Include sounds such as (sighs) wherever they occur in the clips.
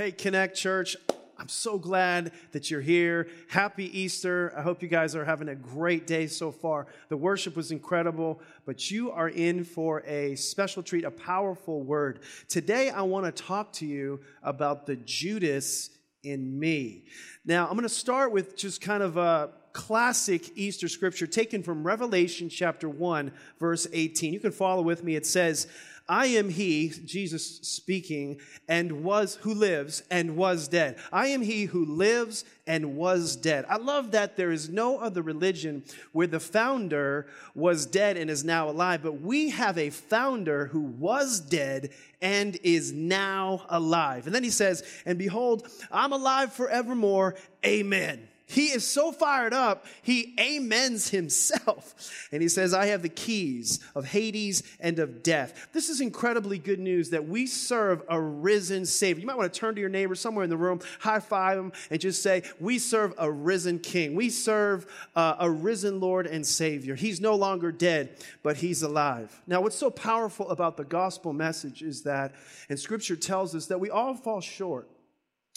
Hey, Connect Church. I'm so glad that you're here. Happy Easter. I hope you guys are having a great day so far. The worship was incredible, but you are in for a special treat, a powerful word. Today, I want to talk to you about the Judas in me. Now, I'm going to start with just kind of a classic Easter scripture taken from Revelation chapter 1, verse 18. You can follow with me. It says, I am he, Jesus speaking, and was who lives and was dead. I am he who lives and was dead. I love that there is no other religion where the founder was dead and is now alive, but we have a founder who was dead and is now alive. And then he says, And behold, I'm alive forevermore. Amen. He is so fired up, he amens himself. (laughs) And he says, I have the keys of Hades and of death. This is incredibly good news that we serve a risen Savior. You might want to turn to your neighbor somewhere in the room, high five him, and just say, We serve a risen King. We serve uh, a risen Lord and Savior. He's no longer dead, but he's alive. Now, what's so powerful about the gospel message is that, and scripture tells us that we all fall short.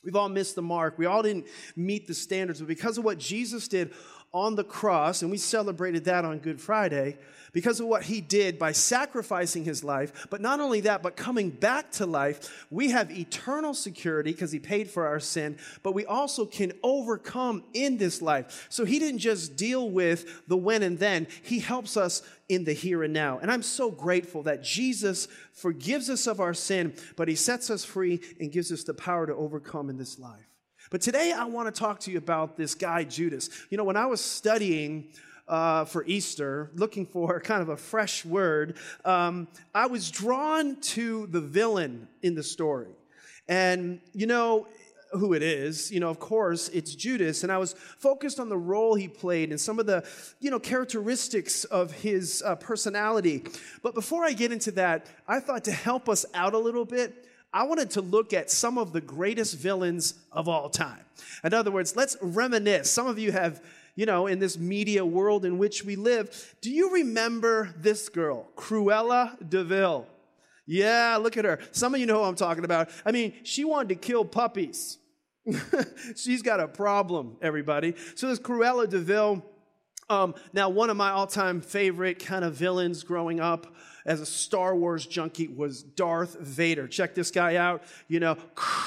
We've all missed the mark. We all didn't meet the standards. But because of what Jesus did on the cross, and we celebrated that on Good Friday, because of what he did by sacrificing his life, but not only that, but coming back to life, we have eternal security because he paid for our sin, but we also can overcome in this life. So he didn't just deal with the when and then, he helps us in the here and now. And I'm so grateful that Jesus forgives us of our sin, but he sets us free and gives us the power to overcome in this life. But today I want to talk to you about this guy, Judas. You know, when I was studying uh, for Easter, looking for (laughs) kind of a fresh word, um, I was drawn to the villain in the story. And, you know, who it is. You know, of course, it's Judas. And I was focused on the role he played and some of the, you know, characteristics of his uh, personality. But before I get into that, I thought to help us out a little bit, I wanted to look at some of the greatest villains of all time. In other words, let's reminisce. Some of you have, you know, in this media world in which we live, do you remember this girl, Cruella de Vil? Yeah, look at her. Some of you know who I'm talking about. I mean, she wanted to kill puppies. (laughs) She's got a problem, everybody. So this Cruella de Vil. Um, now, one of my all-time favorite kind of villains growing up as a Star Wars junkie was Darth Vader. Check this guy out. You know,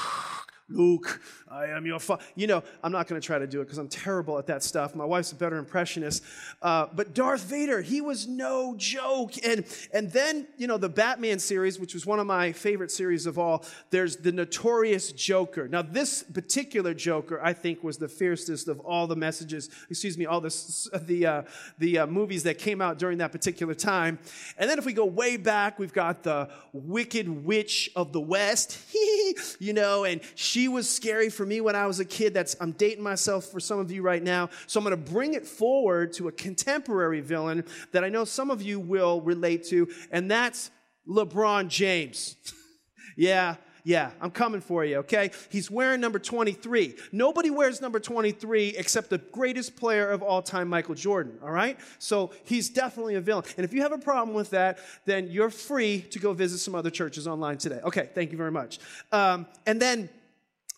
(laughs) Luke, I am your father. You know, I'm not going to try to do it because I'm terrible at that stuff. My wife's a better impressionist. Uh, but Darth Vader, he was no joke. And, and then, you know, the Batman series, which was one of my favorite series of all, there's the notorious Joker. Now, this particular Joker, I think, was the fiercest of all the messages, excuse me, all the, the, uh, the uh, movies that came out during that particular time. And then if we go way back, we've got the Wicked Witch of the West, (laughs) you know, and she was scary for me when I was a kid. That's I'm dating myself for some of you right now. So I'm going to bring it forward to a contemporary villain that I know some of you will relate to, and that's LeBron James. (laughs) yeah, yeah, I'm coming for you, okay? He's wearing number 23. Nobody wears number 23 except the greatest player of all time, Michael Jordan, all right? So he's definitely a villain. And if you have a problem with that, then you're free to go visit some other churches online today. Okay, thank you very much. Um, and then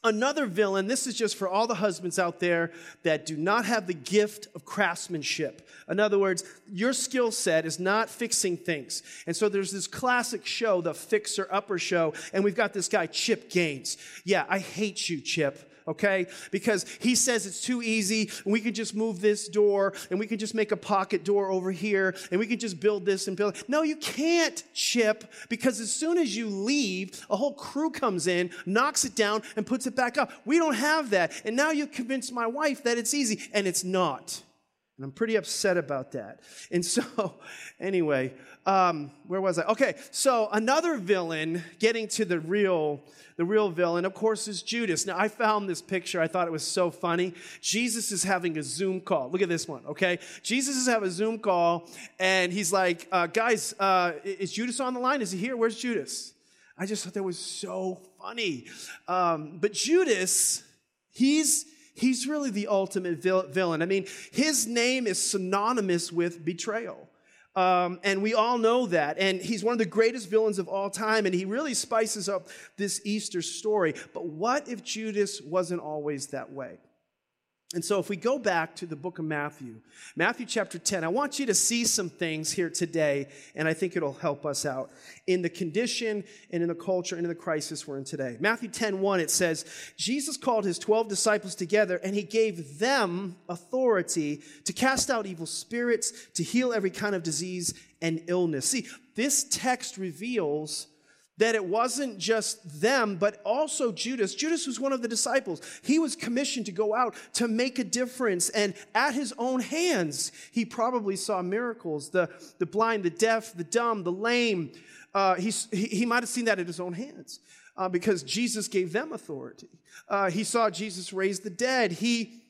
Another villain, this is just for all the husbands out there that do not have the gift of craftsmanship. In other words, your skill set is not fixing things. And so there's this classic show, the Fixer Upper Show, and we've got this guy, Chip Gaines. Yeah, I hate you, Chip okay? Because he says it's too easy and we can just move this door and we can just make a pocket door over here and we can just build this and build. No, you can't, Chip, because as soon as you leave, a whole crew comes in, knocks it down, and puts it back up. We don't have that. And now you convince my wife that it's easy, and it's not. And I'm pretty upset about that. And so, (laughs) anyway, um, where was I? Okay, so another villain, getting to the real the real villain, of course, is Judas. Now, I found this picture. I thought it was so funny. Jesus is having a Zoom call. Look at this one, okay? Jesus is having a Zoom call, and he's like, uh, guys, uh, is Judas on the line? Is he here? Where's Judas? I just thought that was so funny. Um, but Judas, he's he's really the ultimate villain. I mean, his name is synonymous with betrayal. Um, and we all know that. And he's one of the greatest villains of all time. And he really spices up this Easter story. But what if Judas wasn't always that way? And so, if we go back to the book of Matthew, Matthew chapter 10, I want you to see some things here today, and I think it'll help us out in the condition and in the culture and in the crisis we're in today. Matthew 10 1, it says, Jesus called his 12 disciples together, and he gave them authority to cast out evil spirits, to heal every kind of disease and illness. See, this text reveals that it wasn't just them, but also Judas. Judas was one of the disciples. He was commissioned to go out to make a difference. And at his own hands, he probably saw miracles the, the blind, the deaf, the dumb, the lame. Uh, he, he might have seen that at his own hands uh, because Jesus gave them authority. Uh, he saw Jesus raise the dead. He,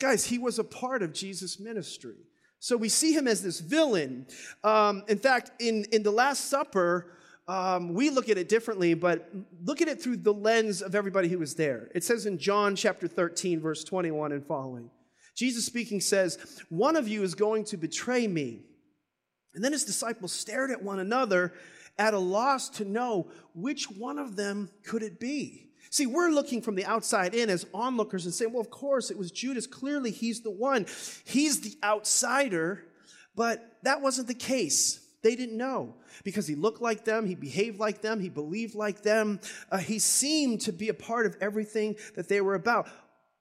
guys, he was a part of Jesus' ministry. So we see him as this villain. Um, in fact, in, in the Last Supper, um, we look at it differently, but look at it through the lens of everybody who was there. It says in John chapter 13, verse 21 and following, Jesus speaking says, One of you is going to betray me. And then his disciples stared at one another at a loss to know which one of them could it be. See, we're looking from the outside in as onlookers and saying, well, of course, it was Judas. Clearly, he's the one. He's the outsider. But that wasn't the case. They didn't know because he looked like them, he behaved like them, he believed like them. Uh, he seemed to be a part of everything that they were about.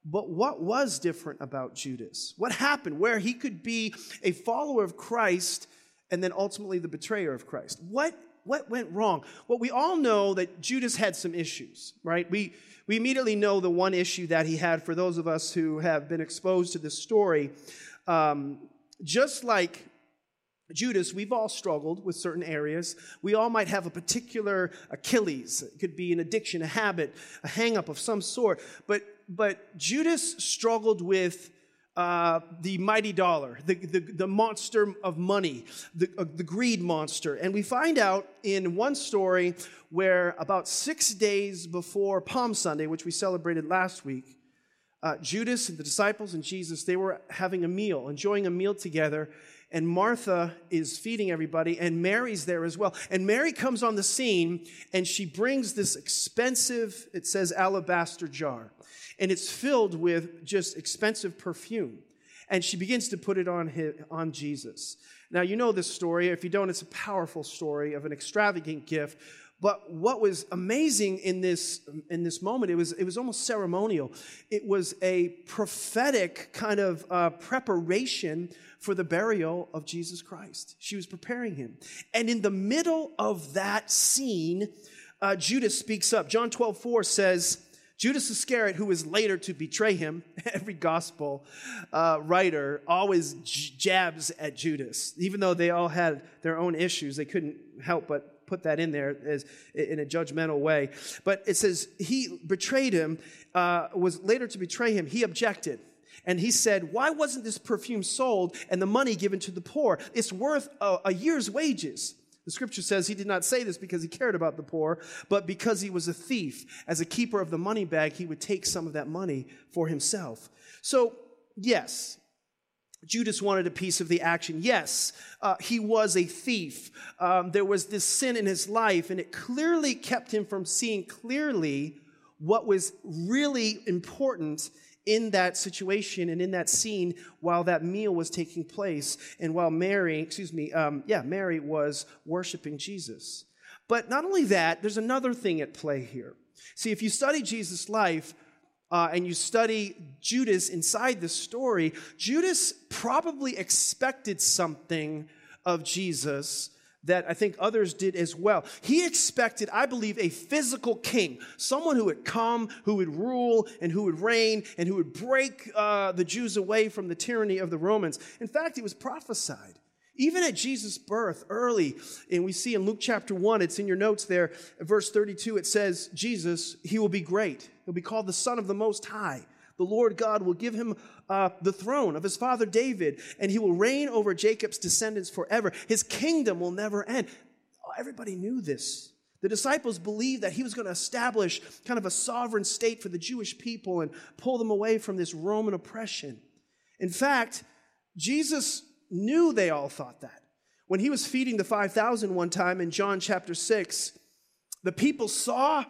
But what was different about Judas? What happened where he could be a follower of Christ and then ultimately the betrayer of Christ? What, what went wrong? Well, we all know that Judas had some issues, right? We, we immediately know the one issue that he had for those of us who have been exposed to this story. Um, just like Judas, we've all struggled with certain areas. We all might have a particular Achilles. It could be an addiction, a habit, a hangup of some sort. But, but Judas struggled with uh, the mighty dollar, the, the, the monster of money, the, uh, the greed monster. And we find out in one story where about six days before Palm Sunday, which we celebrated last week, uh, Judas and the disciples and Jesus, they were having a meal, enjoying a meal together and Martha is feeding everybody, and Mary's there as well. And Mary comes on the scene, and she brings this expensive, it says, alabaster jar, and it's filled with just expensive perfume. And she begins to put it on, his, on Jesus. Now, you know this story. If you don't, it's a powerful story of an extravagant gift. But what was amazing in this, in this moment, it was, it was almost ceremonial. It was a prophetic kind of uh, preparation for the burial of Jesus Christ. She was preparing him. And in the middle of that scene, uh, Judas speaks up. John 12, 4 says, Judas Iscariot, who was later to betray him, (laughs) every gospel uh, writer always j- jabs at Judas. Even though they all had their own issues, they couldn't help but put that in there as in a judgmental way. But it says he betrayed him, uh, was later to betray him. He objected. And he said, Why wasn't this perfume sold and the money given to the poor? It's worth a, a, year's wages. The scripture says he did not say this because he cared about the poor, but because he was a thief. As a keeper of the money bag, he would take some of that money for himself. So, yes, Judas wanted a piece of the action. Yes, uh, he was a thief. Um, there was this sin in his life, and it clearly kept him from seeing clearly what was really important in that situation and in that scene while that meal was taking place and while Mary, excuse me, um, yeah, Mary was worshiping Jesus. But not only that, there's another thing at play here. See, if you study Jesus' life, uh, and you study Judas inside the story, Judas probably expected something of Jesus that I think others did as well. He expected, I believe, a physical king, someone who would come, who would rule, and who would reign, and who would break uh, the Jews away from the tyranny of the Romans. In fact, it was prophesied. Even at Jesus' birth, early, and we see in Luke chapter 1, it's in your notes there, verse 32, it says, Jesus, he will be great. He'll be called the Son of the Most High. The Lord God will give him uh, the throne of his father David, and he will reign over Jacob's descendants forever. His kingdom will never end. Oh, everybody knew this. The disciples believed that he was going to establish kind of a sovereign state for the Jewish people and pull them away from this Roman oppression. In fact, Jesus knew they all thought that. when he was feeding the 5,000 one time in John chapter 6, the people saw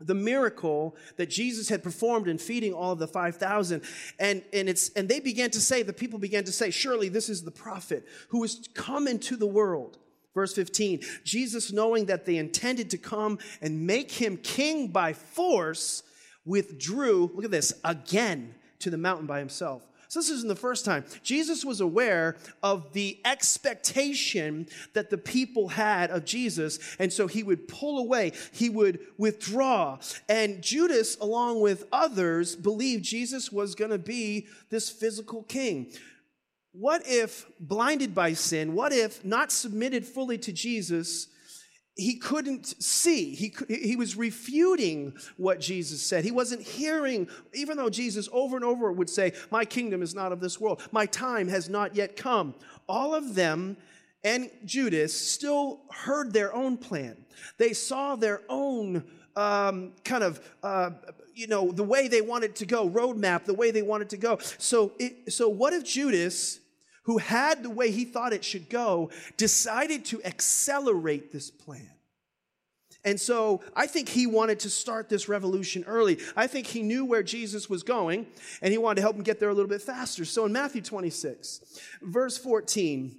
the miracle that Jesus had performed in feeding all of the 5,000. And, and, it's, and they began to say, the people began to say, surely this is the prophet who is come into the world. Verse 15, Jesus, knowing that they intended to come and make him king by force, withdrew, look at this, again to the mountain by himself. So this isn't the first time. Jesus was aware of the expectation that the people had of Jesus, and so he would pull away, he would withdraw. And Judas, along with others, believed Jesus was going to be this physical king. What if, blinded by sin, what if not submitted fully to Jesus, he couldn't see. He, he was refuting what Jesus said. He wasn't hearing, even though Jesus over and over would say, My kingdom is not of this world, my time has not yet come. All of them and Judas still heard their own plan. They saw their own um, kind of, uh, you know, the way they wanted to go, roadmap, the way they wanted to go. So, it, so what if Judas who had the way he thought it should go, decided to accelerate this plan. And so I think he wanted to start this revolution early. I think he knew where Jesus was going and he wanted to help him get there a little bit faster. So in Matthew 26, verse 14,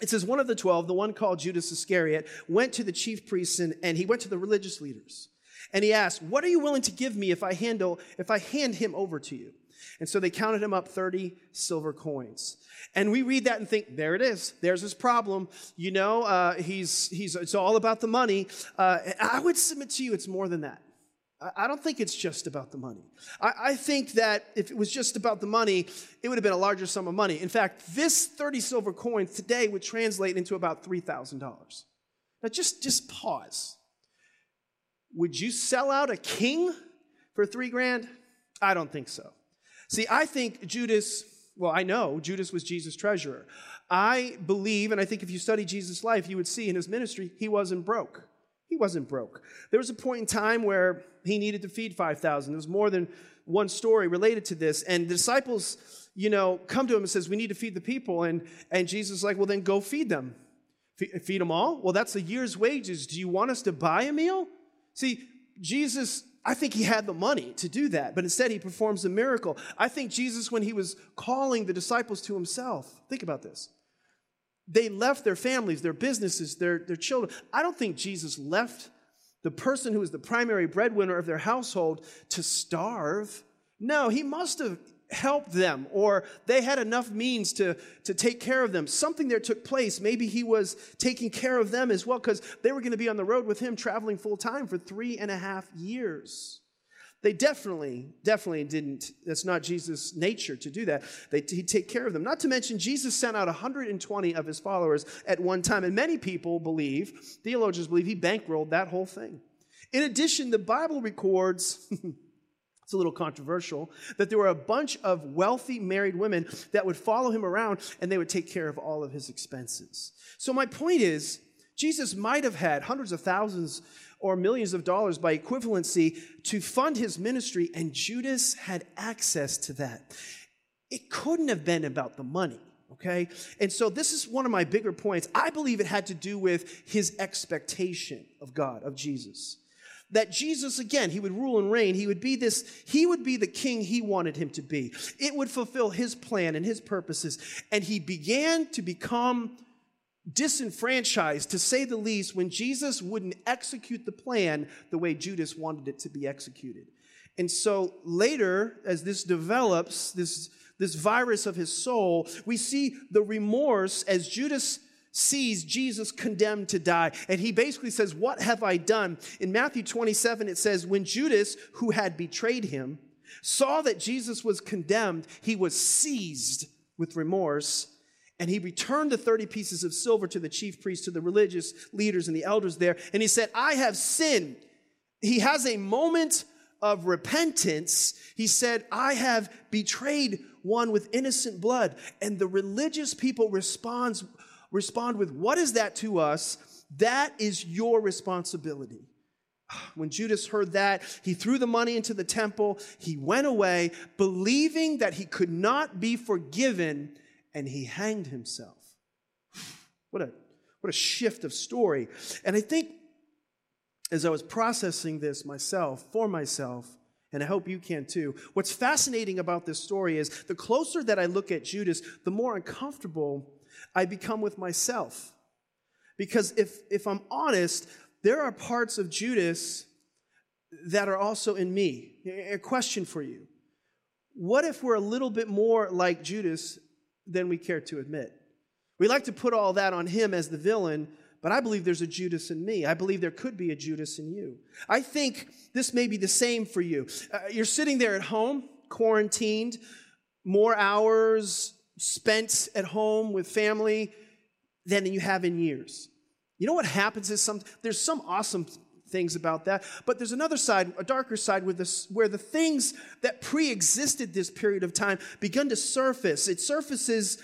it says, One of the twelve, the one called Judas Iscariot, went to the chief priests and, and he went to the religious leaders. And he asked, What are you willing to give me if I handle, if I hand him over to you? And so they counted him up 30 silver coins. And we read that and think, there it is. There's his problem. You know, uh, he's, he's, it's all about the money. Uh, I would submit to you, it's more than that. I don't think it's just about the money. I, I, think that if it was just about the money, it would have been a larger sum of money. In fact, this 30 silver coins today would translate into about $3,000. Now, just, just pause. Would you sell out a king for three grand? I don't think so. See, I think Judas, well, I know Judas was Jesus' treasurer. I believe, and I think if you study Jesus' life, you would see in his ministry, he wasn't broke. He wasn't broke. There was a point in time where he needed to feed 5,000. There was more than one story related to this. And the disciples, you know, come to him and says, we need to feed the people. And, and Jesus is like, well, then go feed them. Feed them all? Well, that's a year's wages. Do you want us to buy a meal? See, Jesus I think he had the money to do that, but instead he performs a miracle. I think Jesus, when he was calling the disciples to himself, think about this. They left their families, their businesses, their, their children. I don't think Jesus left the person who was the primary breadwinner of their household to starve. No, he must have helped them or they had enough means to, to take care of them. Something there took place. Maybe he was taking care of them as well because they were going to be on the road with him traveling full time for three and a half years. They definitely, definitely didn't. That's not Jesus' nature to do that. They, he'd take care of them. Not to mention, Jesus sent out 120 of his followers at one time. And many people believe, theologians believe, he bankrolled that whole thing. In addition, the Bible records (laughs) it's a little controversial, that there were a bunch of wealthy married women that would follow him around and they would take care of all of his expenses. So, my point is, Jesus might have had hundreds of thousands or millions of dollars by equivalency to fund his ministry, and Judas had access to that. It couldn't have been about the money okay? And so this is one of my bigger points. I believe it had to do with his expectation of God, of Jesus that Jesus, again, he would rule and reign. He would be this, he would be the king he wanted him to be. It would fulfill his plan and his purposes. And he began to become disenfranchised, to say the least, when Jesus wouldn't execute the plan the way Judas wanted it to be executed. And so later, as this develops, this, this virus of his soul, we see the remorse as Judas sees Jesus condemned to die. And he basically says, What have I done? In Matthew 27, it says, When Judas, who had betrayed him, saw that Jesus was condemned, he was seized with remorse. And he returned the 30 pieces of silver to the chief priests, to the religious leaders and the elders there. And he said, I have sinned. He has a moment of repentance. He said, I have betrayed one with innocent blood. And the religious people responds respond with, What is that to us? That is your responsibility. (sighs) When Judas heard that, he threw the money into the temple. He went away, believing that he could not be forgiven, and he hanged himself. (sighs) What a, what a shift of story. And I think as I was processing this myself, for myself, and I hope you can too, what's fascinating about this story is the closer that I look at Judas, the more uncomfortable I become with myself. Because if, if I'm honest, there are parts of Judas that are also in me. A question for you What if we're a little bit more like Judas than we care to admit? We like to put all that on him as the villain, but I believe there's a Judas in me. I believe there could be a Judas in you. I think this may be the same for you. Uh, you're sitting there at home, quarantined, more hours spent at home with family than you have in years. You know what happens is some there's some awesome things about that, but there's another side, a darker side with this where the things that pre-existed this period of time begun to surface. It surfaces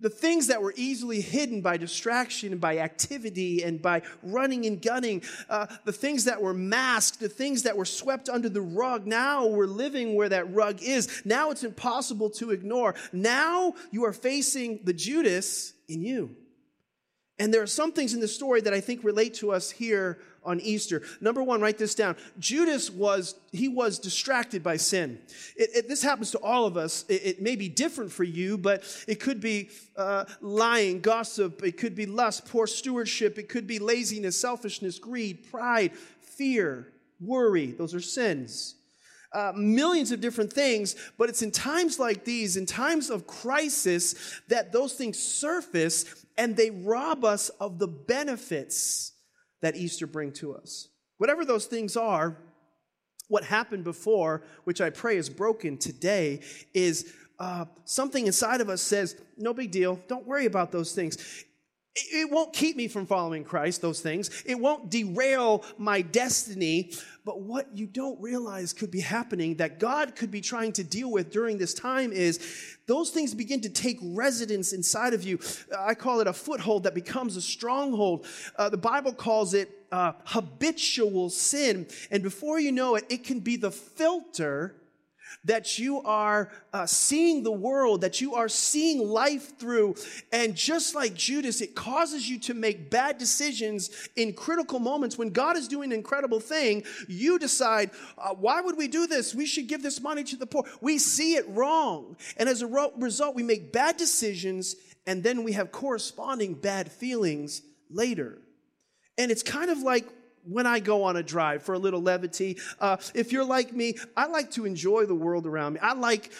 the things that were easily hidden by distraction and by activity and by running and gunning, uh, the things that were masked, the things that were swept under the rug, now we're living where that rug is. Now it's impossible to ignore. Now you are facing the Judas in you. And there are some things in the story that I think relate to us here on Easter. Number one, write this down. Judas was, he was distracted by sin. It, it, this happens to all of us. It, it, may be different for you, but it could be uh, lying, gossip, it could be lust, poor stewardship, it could be laziness, selfishness, greed, pride, fear, worry. Those are sins. Uh, millions of different things, but it's in times like these, in times of crisis, that those things surface and they rob us of the benefits that Easter bring to us. Whatever those things are, what happened before, which I pray is broken today, is uh, something inside of us says, no big deal, don't worry about those things. It won't keep me from following Christ, those things. It won't derail my destiny. But what you don't realize could be happening, that God could be trying to deal with during this time, is those things begin to take residence inside of you. I call it a foothold that becomes a stronghold. Uh, the Bible calls it uh, habitual sin. And before you know it, it can be the filter that you are uh, seeing the world, that you are seeing life through. And just like Judas, it causes you to make bad decisions in critical moments when God is doing an incredible thing. You decide, uh, why would we do this? We should give this money to the poor. We see it wrong. And as a ro- result, we make bad decisions and then we have corresponding bad feelings later. And it's kind of like when I go on a drive for a little levity. Uh, if you're like me, I like to enjoy the world around me. I like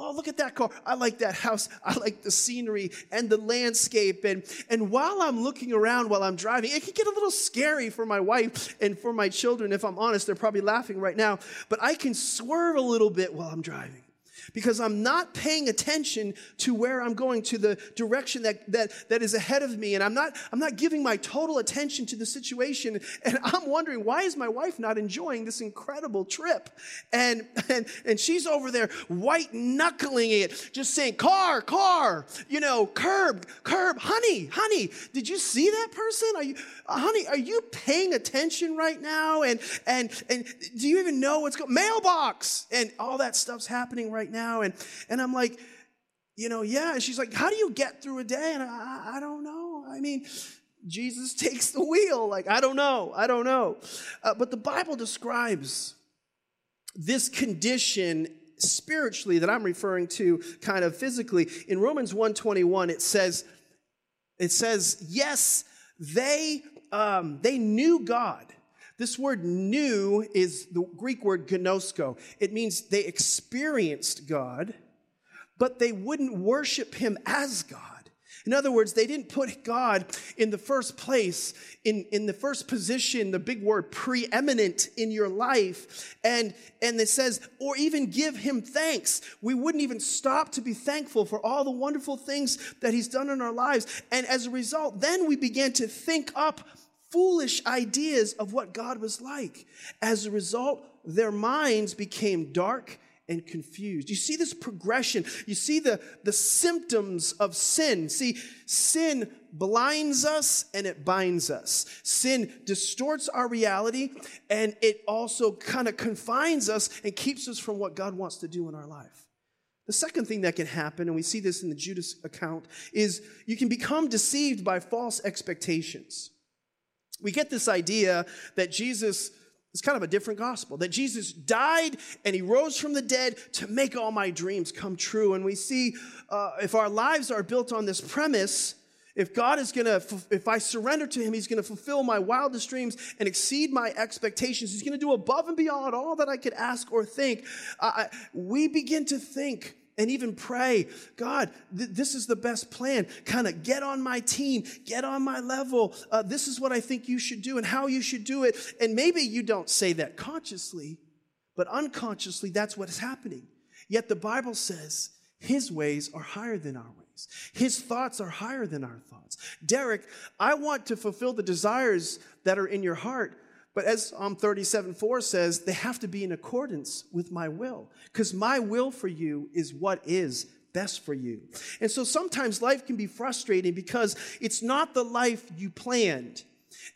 oh look at that car. I like that house. I like the scenery and the landscape. And and while i'm looking around while i'm driving it can get a little scary for my wife and for my children if i'm honest. They're probably laughing right now. But i can swerve a little bit while i'm driving because I'm not paying attention to where I'm going, to the direction that, that, that is ahead of me. And I'm not, I'm not giving my total attention to the situation. And (laughs) I'm wondering, why is my wife not enjoying this incredible trip? And, and, and she's over there white knuckling it, just saying, car, car, you know, curb, curb, honey, honey, did you see that person? Are you, honey, are you paying attention right now? And, and, and do you even know what's going, mailbox and all that stuff's happening right now now. And, and I'm like, you know, yeah. And she's like, how do you get through a day? And I, I don't know. I mean, Jesus (laughs) takes the wheel. Like, I don't know. I don't know. Uh, but the Bible describes this condition spiritually that I'm referring to kind of physically. In Romans 121, it says, it says, yes, they, um, they knew God this word knew is the Greek word gnosko. It means they experienced God, but they wouldn't worship him as God. In other words, they didn't put God in the first place, in, in the first position, the big word preeminent in your life. And, and it says, or even give him thanks. We wouldn't even stop to be thankful for all the wonderful things that he's done in our lives. And as a result, then we began to think up foolish ideas of what God was like. As a result, their minds became dark and confused. You see this progression. You see the, the symptoms of sin. See, sin blinds us and it binds us. Sin distorts our reality and it also kind of confines us and keeps us from what God wants to do in our life. The second thing that can happen, and we see this in the Judas account, is you can become deceived by false expectations. We get this idea that Jesus is kind of a different gospel, that Jesus died and he rose from the dead to make all my dreams come true. And we see uh, if our lives are built on this premise, if God is going to, if I surrender to Him, He's going to fulfill my wildest dreams and exceed my expectations. He's going to do above and beyond all that I could ask or think. Uh, we begin to think and even pray, God, th- this is the best plan. Kind of get on my team, get on my level. Uh, this is what I think you should do and how you should do it. And maybe you don't say that consciously, but unconsciously, that's what is happening. Yet the Bible says his ways are higher than our ways. His thoughts are higher than our thoughts. Deryck, I want to fulfill the desires that are in your heart, but as Psalm 37 4 says, they have to be in accordance with my will, because my will for you is what is best for you. And so sometimes life can be frustrating because it's not the life you planned.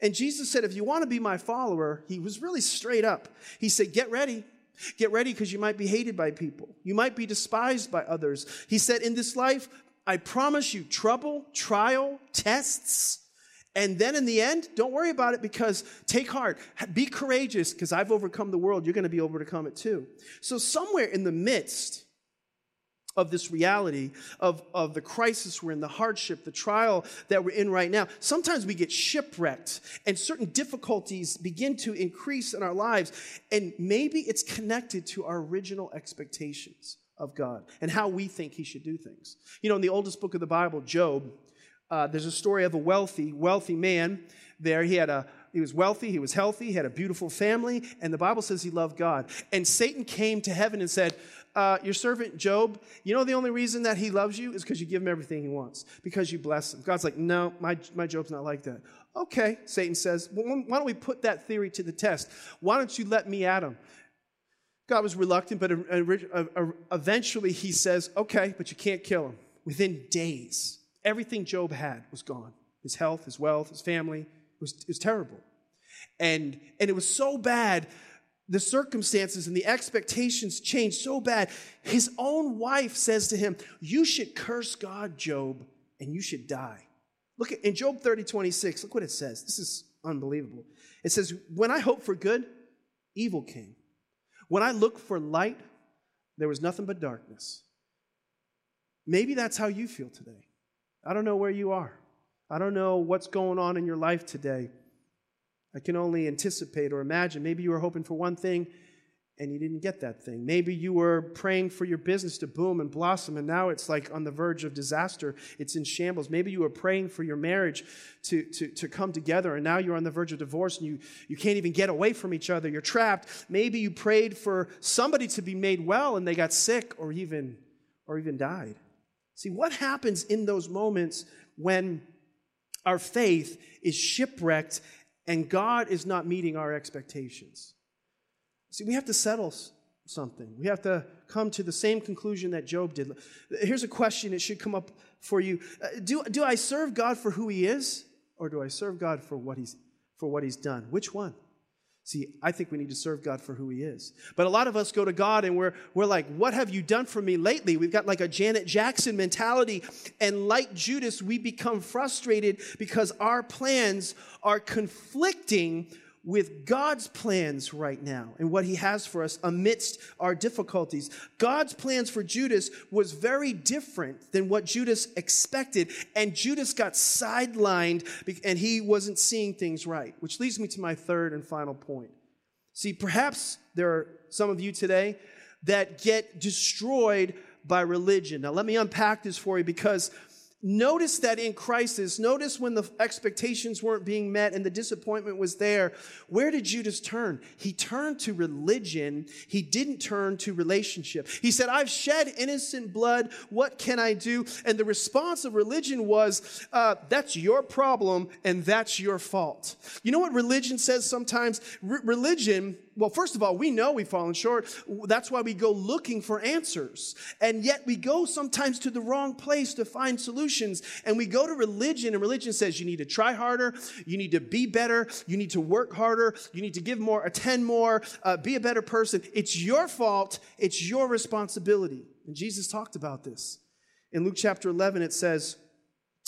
And Jesus said, if you want to be my follower, he was really straight up. He said, get ready. Get ready because you might be hated by people. You might be despised by others. He said, in this life, I promise you trouble, trial, tests, and then in the end, don't worry about it because take heart. Be courageous because I've overcome the world. You're going to be able to overcome it too. So, somewhere in the midst of this reality of, of the crisis we're in, the hardship, the trial that we're in right now, sometimes we get shipwrecked and certain difficulties begin to increase in our lives. And maybe it's connected to our original expectations of God and how we think He should do things. You know, in the oldest book of the Bible, Job, uh, there's a story of a wealthy, wealthy man there. He had a he was wealthy, he was healthy, he had a beautiful family, and the Bible says he loved God. And Satan came to heaven and said, uh, Your servant Job, you know the only reason that he loves you is because you give him everything he wants, because you bless him. God's like, No, my, my Job's not like that. Okay, Satan says, well, Why don't we put that theory to the test? Why don't you let me at him? God was reluctant, but eventually he says, Okay, but you can't kill him. Within days, Everything Job had was gone his health, his wealth, his family. It was, it was terrible. And, and it was so bad, the circumstances and the expectations changed so bad. His own wife says to him, You should curse God, Job, and you should die. Look at in Job 30, 26, look what it says. This is unbelievable. It says, When I hope for good, evil came. When I looked for light, there was nothing but darkness. Maybe that's how you feel today. I don't know where you are. I don't know what's going on in your life today. I can only anticipate or imagine. Maybe you were hoping for one thing and you didn't get that thing. Maybe you were praying for your business to boom and blossom, and now it's like on the verge of disaster. It's in shambles. Maybe you were praying for your marriage to, to, to come together, and now you're on the verge of divorce and you, you can't even get away from each other. You're trapped. Maybe you prayed for somebody to be made well and they got sick or even, or even died. See, what happens in those moments when our faith is shipwrecked and God is not meeting our expectations? See, we have to settle something. We have to come to the same conclusion that Job did. Here's a question that should come up for you uh, Do, do I serve God for who He is, or do I serve God for what He's, for what he's done? Which one? See, I think we need to serve God for who He is. But a lot of us go to God and we're, we're like, What have you done for me lately? We've got like a Janet Jackson mentality. And like Judas, we become frustrated because our plans are conflicting with God's plans right now and what he has for us amidst our difficulties. God's plans for Judas was very different than what Judas expected, and Judas got sidelined and he wasn't seeing things right, which leads me to my third and final point. See, perhaps there are some of you today that get destroyed by religion. Now, let me unpack this for you because Notice that in crisis, notice when the expectations weren't being met and the disappointment was there, where did Judas turn? He turned to religion. He didn't turn to relationship. He said, I've shed innocent blood. What can I do? And the response of religion was, uh, that's your problem and that's your fault. You know what religion says sometimes? Religion well, first of all, we know we've fallen short. That's why we go looking for answers. And yet we go sometimes to the wrong place to find solutions. And we go to religion, and religion says you need to try harder, you need to be better, you need to work harder, you need to give more, attend more, uh, be a better person. It's your fault, it's your responsibility. And Jesus talked about this. In Luke chapter 11, it says,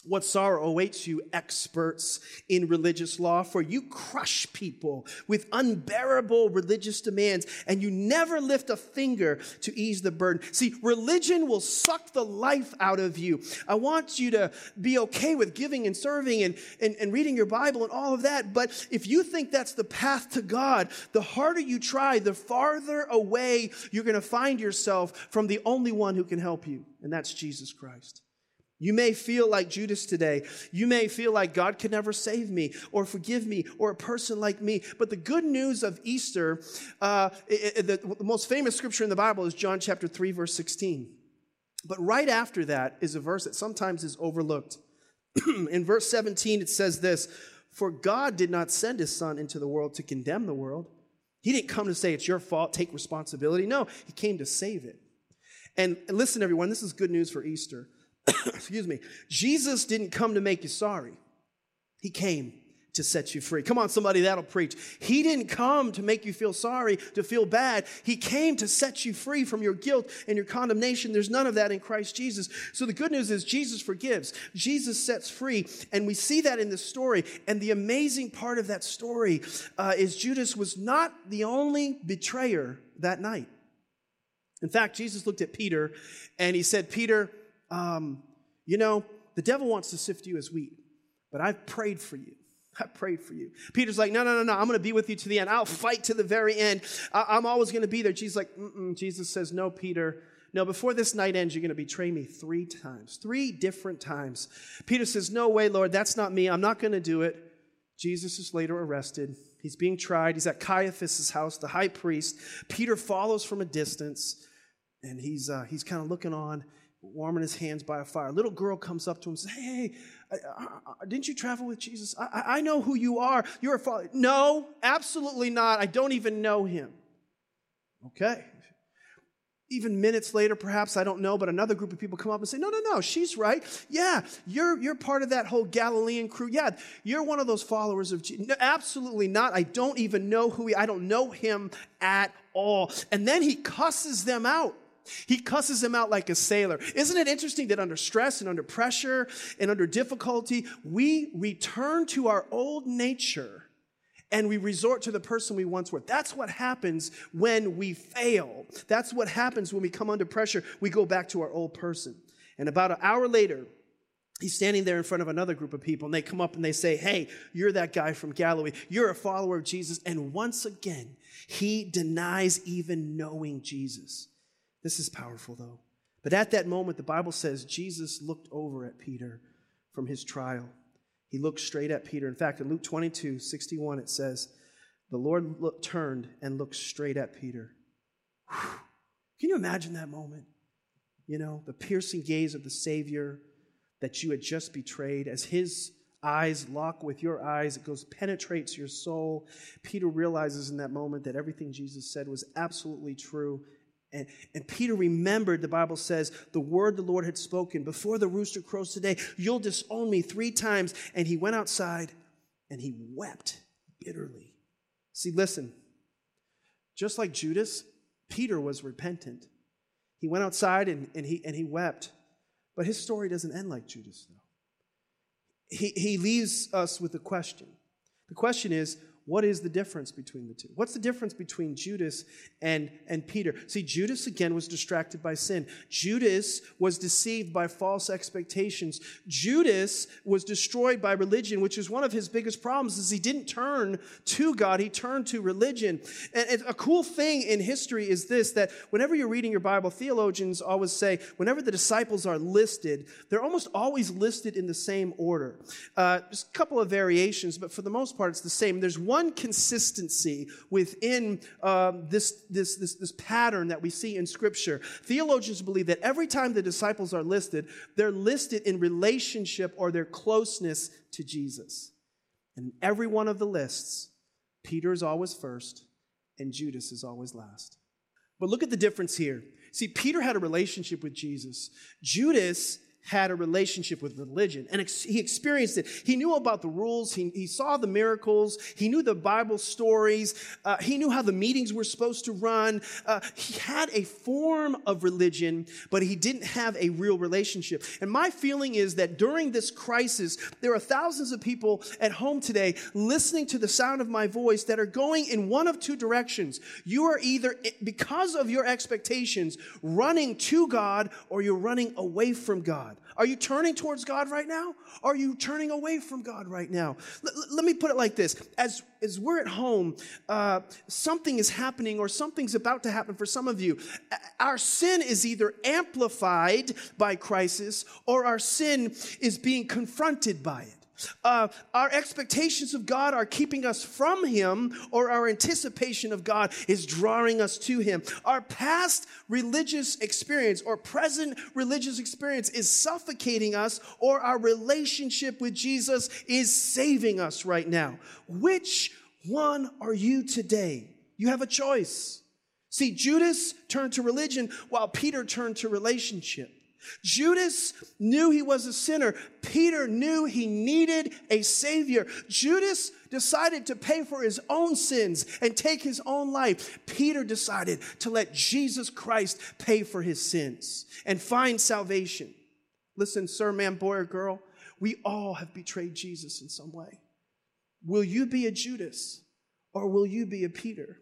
what sorrow awaits you, experts in religious law, for you crush people with unbearable religious demands and you never lift a finger to ease the burden. See, religion will suck the life out of you. I want you to be okay with giving and serving and, and, and reading your Bible and all of that, but if you think that's the path to God, the harder you try, the farther away you're going to find yourself from the only one who can help you, and that's Jesus Christ. You may feel like Judas today. You may feel like God could never save me or forgive me or a person like me. But the good news of Easter, uh, it, it, the, most famous scripture in the Bible is John chapter 3, verse 16. But right after that is a verse that sometimes is overlooked. (clears throat) in verse 17, it says this For God did not send his son into the world to condemn the world. He didn't come to say it's your fault, take responsibility. No, he came to save it. And listen, everyone, this is good news for Easter. (coughs) excuse me, Jesus didn't come to make you sorry. He came to set you free. Come on, somebody, that'll preach. He didn't come to make you feel sorry, to feel bad. He came to set you free from your guilt and your condemnation. There's none of that in Christ Jesus. So the good news is Jesus forgives, Jesus sets free. And we see that in the story. And the amazing part of that story uh, is Judas was not the only betrayer that night. In fact, Jesus looked at Peter and he said, Peter, um, you know, the devil wants to sift you as wheat, but I've prayed for you. (laughs) I prayed for you. Peter's like, no, no, no, no. I'm going to be with you to the end. I'll fight to the very end. I- am always going to be there. Jesus like, Mm-mm. Jesus says, no, Peter. No, before this night ends, you're going to betray me three times, three different times. Peter says, no way, Lord, that's not me. I'm not going to do it. Jesus is later arrested. He's being tried. He's at Caiaphas's house, the high priest. Peter follows from a distance, and he's, uh, he's kind of looking on warming his hands by a fire. A little girl comes up to him and says, Hey, I, I, I, didn't you travel with Jesus? I, know who you are. You're a father. No, absolutely not. I don't even know him. Okay. Even minutes later, perhaps, I don't know, but another group of people come up and say, No, no, no, she's right. Yeah, you're, you're part of that whole Galilean crew. Yeah, you're one of those followers of Jesus. No, absolutely not. I don't even know who he, I don't know him at all. And then he cusses them out. He cusses him out like a sailor. Isn't it interesting that under stress and under pressure and under difficulty, we return to our old nature and we resort to the person we once were? That's what happens when we fail. That's what happens when we come under pressure. We go back to our old person. And about an hour later, He's standing there in front of another group of people, and they come up and they say, Hey, you're that guy from Galilee. You're a follower of Jesus. And once again, he denies even knowing Jesus. This is powerful, though. But at that moment, the Bible says Jesus looked over at Peter from his trial. He looked straight at Peter. In fact, in Luke 22 61, it says, The Lord looked, turned and looked straight at Peter. Whew. Can you imagine that moment? You know, the piercing gaze of the Savior that you had just betrayed as his eyes lock with your eyes. It goes, penetrates your soul. Peter realizes in that moment that everything Jesus said was absolutely true and, and Peter remembered, the Bible says, the word the Lord had spoken before the rooster crows today, you'll disown me three times. And he went outside and he wept bitterly. See, listen, just like Judas, Peter was repentant. He went outside and, and, he, and he wept. But his story doesn't end like Judas, though. He, he leaves us with a question. The question is what is the difference between the two? What's the difference between Judas and, and Peter? See, Judas again was distracted by sin. Judas was deceived by false expectations. Judas was destroyed by religion, which is one of his biggest problems is he didn't turn to God, he turned to religion. And a cool thing in history is this that whenever you're reading your Bible, theologians always say whenever the disciples are listed, they're almost always listed in the same order. Uh, there's a couple of variations, but for the most part, it's the same. There's one one consistency within um, this, this, this, this pattern that we see in Scripture. Theologians believe that every time the disciples are listed, they're listed in relationship or their closeness to Jesus. And every one of the lists, Peter is always first, and Judas is always last. But look at the difference here. See, Peter had a relationship with Jesus. Judas had a relationship with religion and ex- he experienced it. He knew about the rules. He, he saw the miracles. He knew the Bible stories. Uh, he knew how the meetings were supposed to run. Uh, he had a form of religion, but he didn't have a real relationship. And my feeling is that during this crisis, there are thousands of people at home today listening to the sound of my voice that are going in one of two directions. You are either, because of your expectations, running to God or you're running away from God. God? Are you turning towards God right now? Are you turning away from God right now? L- let me put it like this. As, as we're at home, uh, something is happening or something's about to happen for some of you. Our sin is either amplified by crisis or our sin is being confronted by it. Uh, our expectations of God are keeping us from Him, or our anticipation of God is drawing us to Him. Our past religious experience or present religious experience is suffocating us, or our relationship with Jesus is saving us right now. Which one are you today? You have a choice. See, Judas turned to religion while Peter turned to relationship. Judas knew he was a sinner. Peter knew he needed a savior. Judas decided to pay for his own sins and take his own life. Peter decided to let Jesus Christ pay for his sins and find salvation. Listen, sir, man, boy, or girl, we all have betrayed Jesus in some way. Will you be a Judas or will you be a Peter?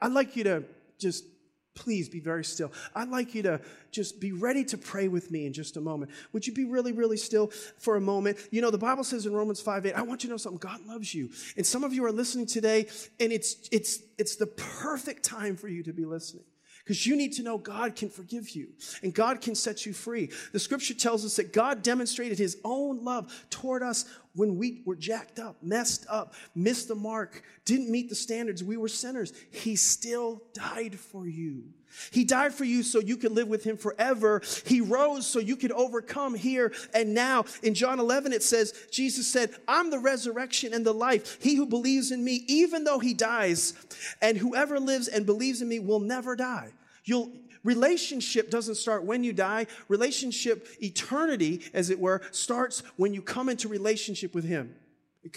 I'd like you to just please be very still. I'd like you to just be ready to pray with me in just a moment. Would you be really, really still for a moment? You know, the Bible says in Romans 5 8, I want you to know something. God loves you. And some of you are listening today, and it's it's it's the perfect time for you to be listening. Because you need to know God can forgive you and God can set you free. The scripture tells us that God demonstrated his own love toward us when we were jacked up, messed up, missed the mark, didn't meet the standards. We were sinners. He still died for you. He died for you so you could live with him forever. He rose so you could overcome here and now. In John 11, it says, Jesus said, I'm the resurrection and the life. He who believes in me, even though he dies, and whoever lives and believes in me will never die. You'll, relationship doesn't start when you die. Relationship, eternity, as it were, starts when you come into relationship with Him.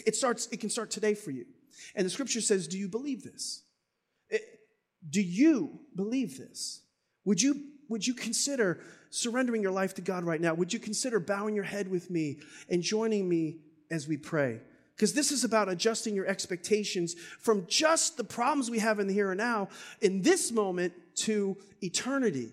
It starts, it can start today for you. And the scripture says, Do you believe this? Do you believe this? Would you, would you consider surrendering your life to God right now? Would you consider bowing your head with me and joining me as we pray? Because this is about adjusting your expectations from just the problems we have in the here and now, in this moment, to eternity.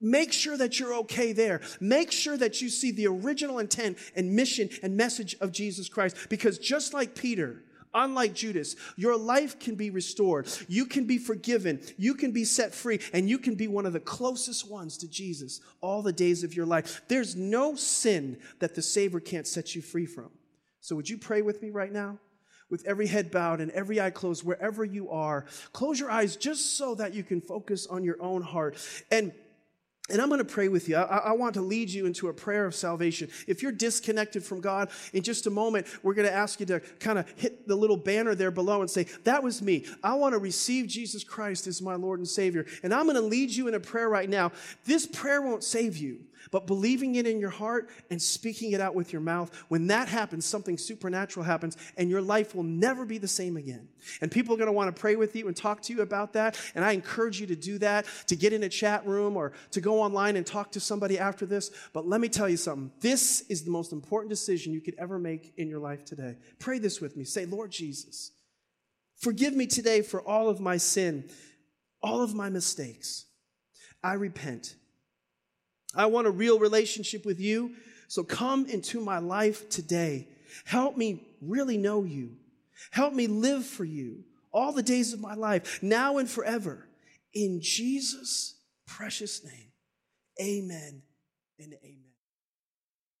Make sure that you're okay there. Make sure that you see the original intent and mission and message of Jesus Christ. Because just like Peter, unlike Judas, your life can be restored. You can be forgiven. You can be set free. And you can be one of the closest ones to Jesus all the days of your life. There's no sin that the Savior can't set you free from. So, would you pray with me right now? With every head bowed and every eye closed, wherever you are, close your eyes just so that you can focus on your own heart. And and I'm going to pray with you. I, I, want to lead you into a prayer of salvation. If you're disconnected from God, in just a moment, we're going to ask you to kind of hit the little banner there below and say, That was me. I want to receive Jesus Christ as my Lord and Savior. And I'm going to lead you in a prayer right now. This prayer won't save you. But believing it in your heart and speaking it out with your mouth, when that happens, something supernatural happens and your life will never be the same again. And people are going to want to pray with you and talk to you about that. And I encourage you to do that, to get in a chat room or to go online and talk to somebody after this. But let me tell you something. This is the most important decision you could ever make in your life today. Pray this with me. Say, Lord Jesus, forgive me today for all of my sin, all of my mistakes. I repent. I want a real relationship with you. So come into my life today. Help me really know you. Help me live for you all the days of my life, now and forever. In Jesus' precious name, amen and amen.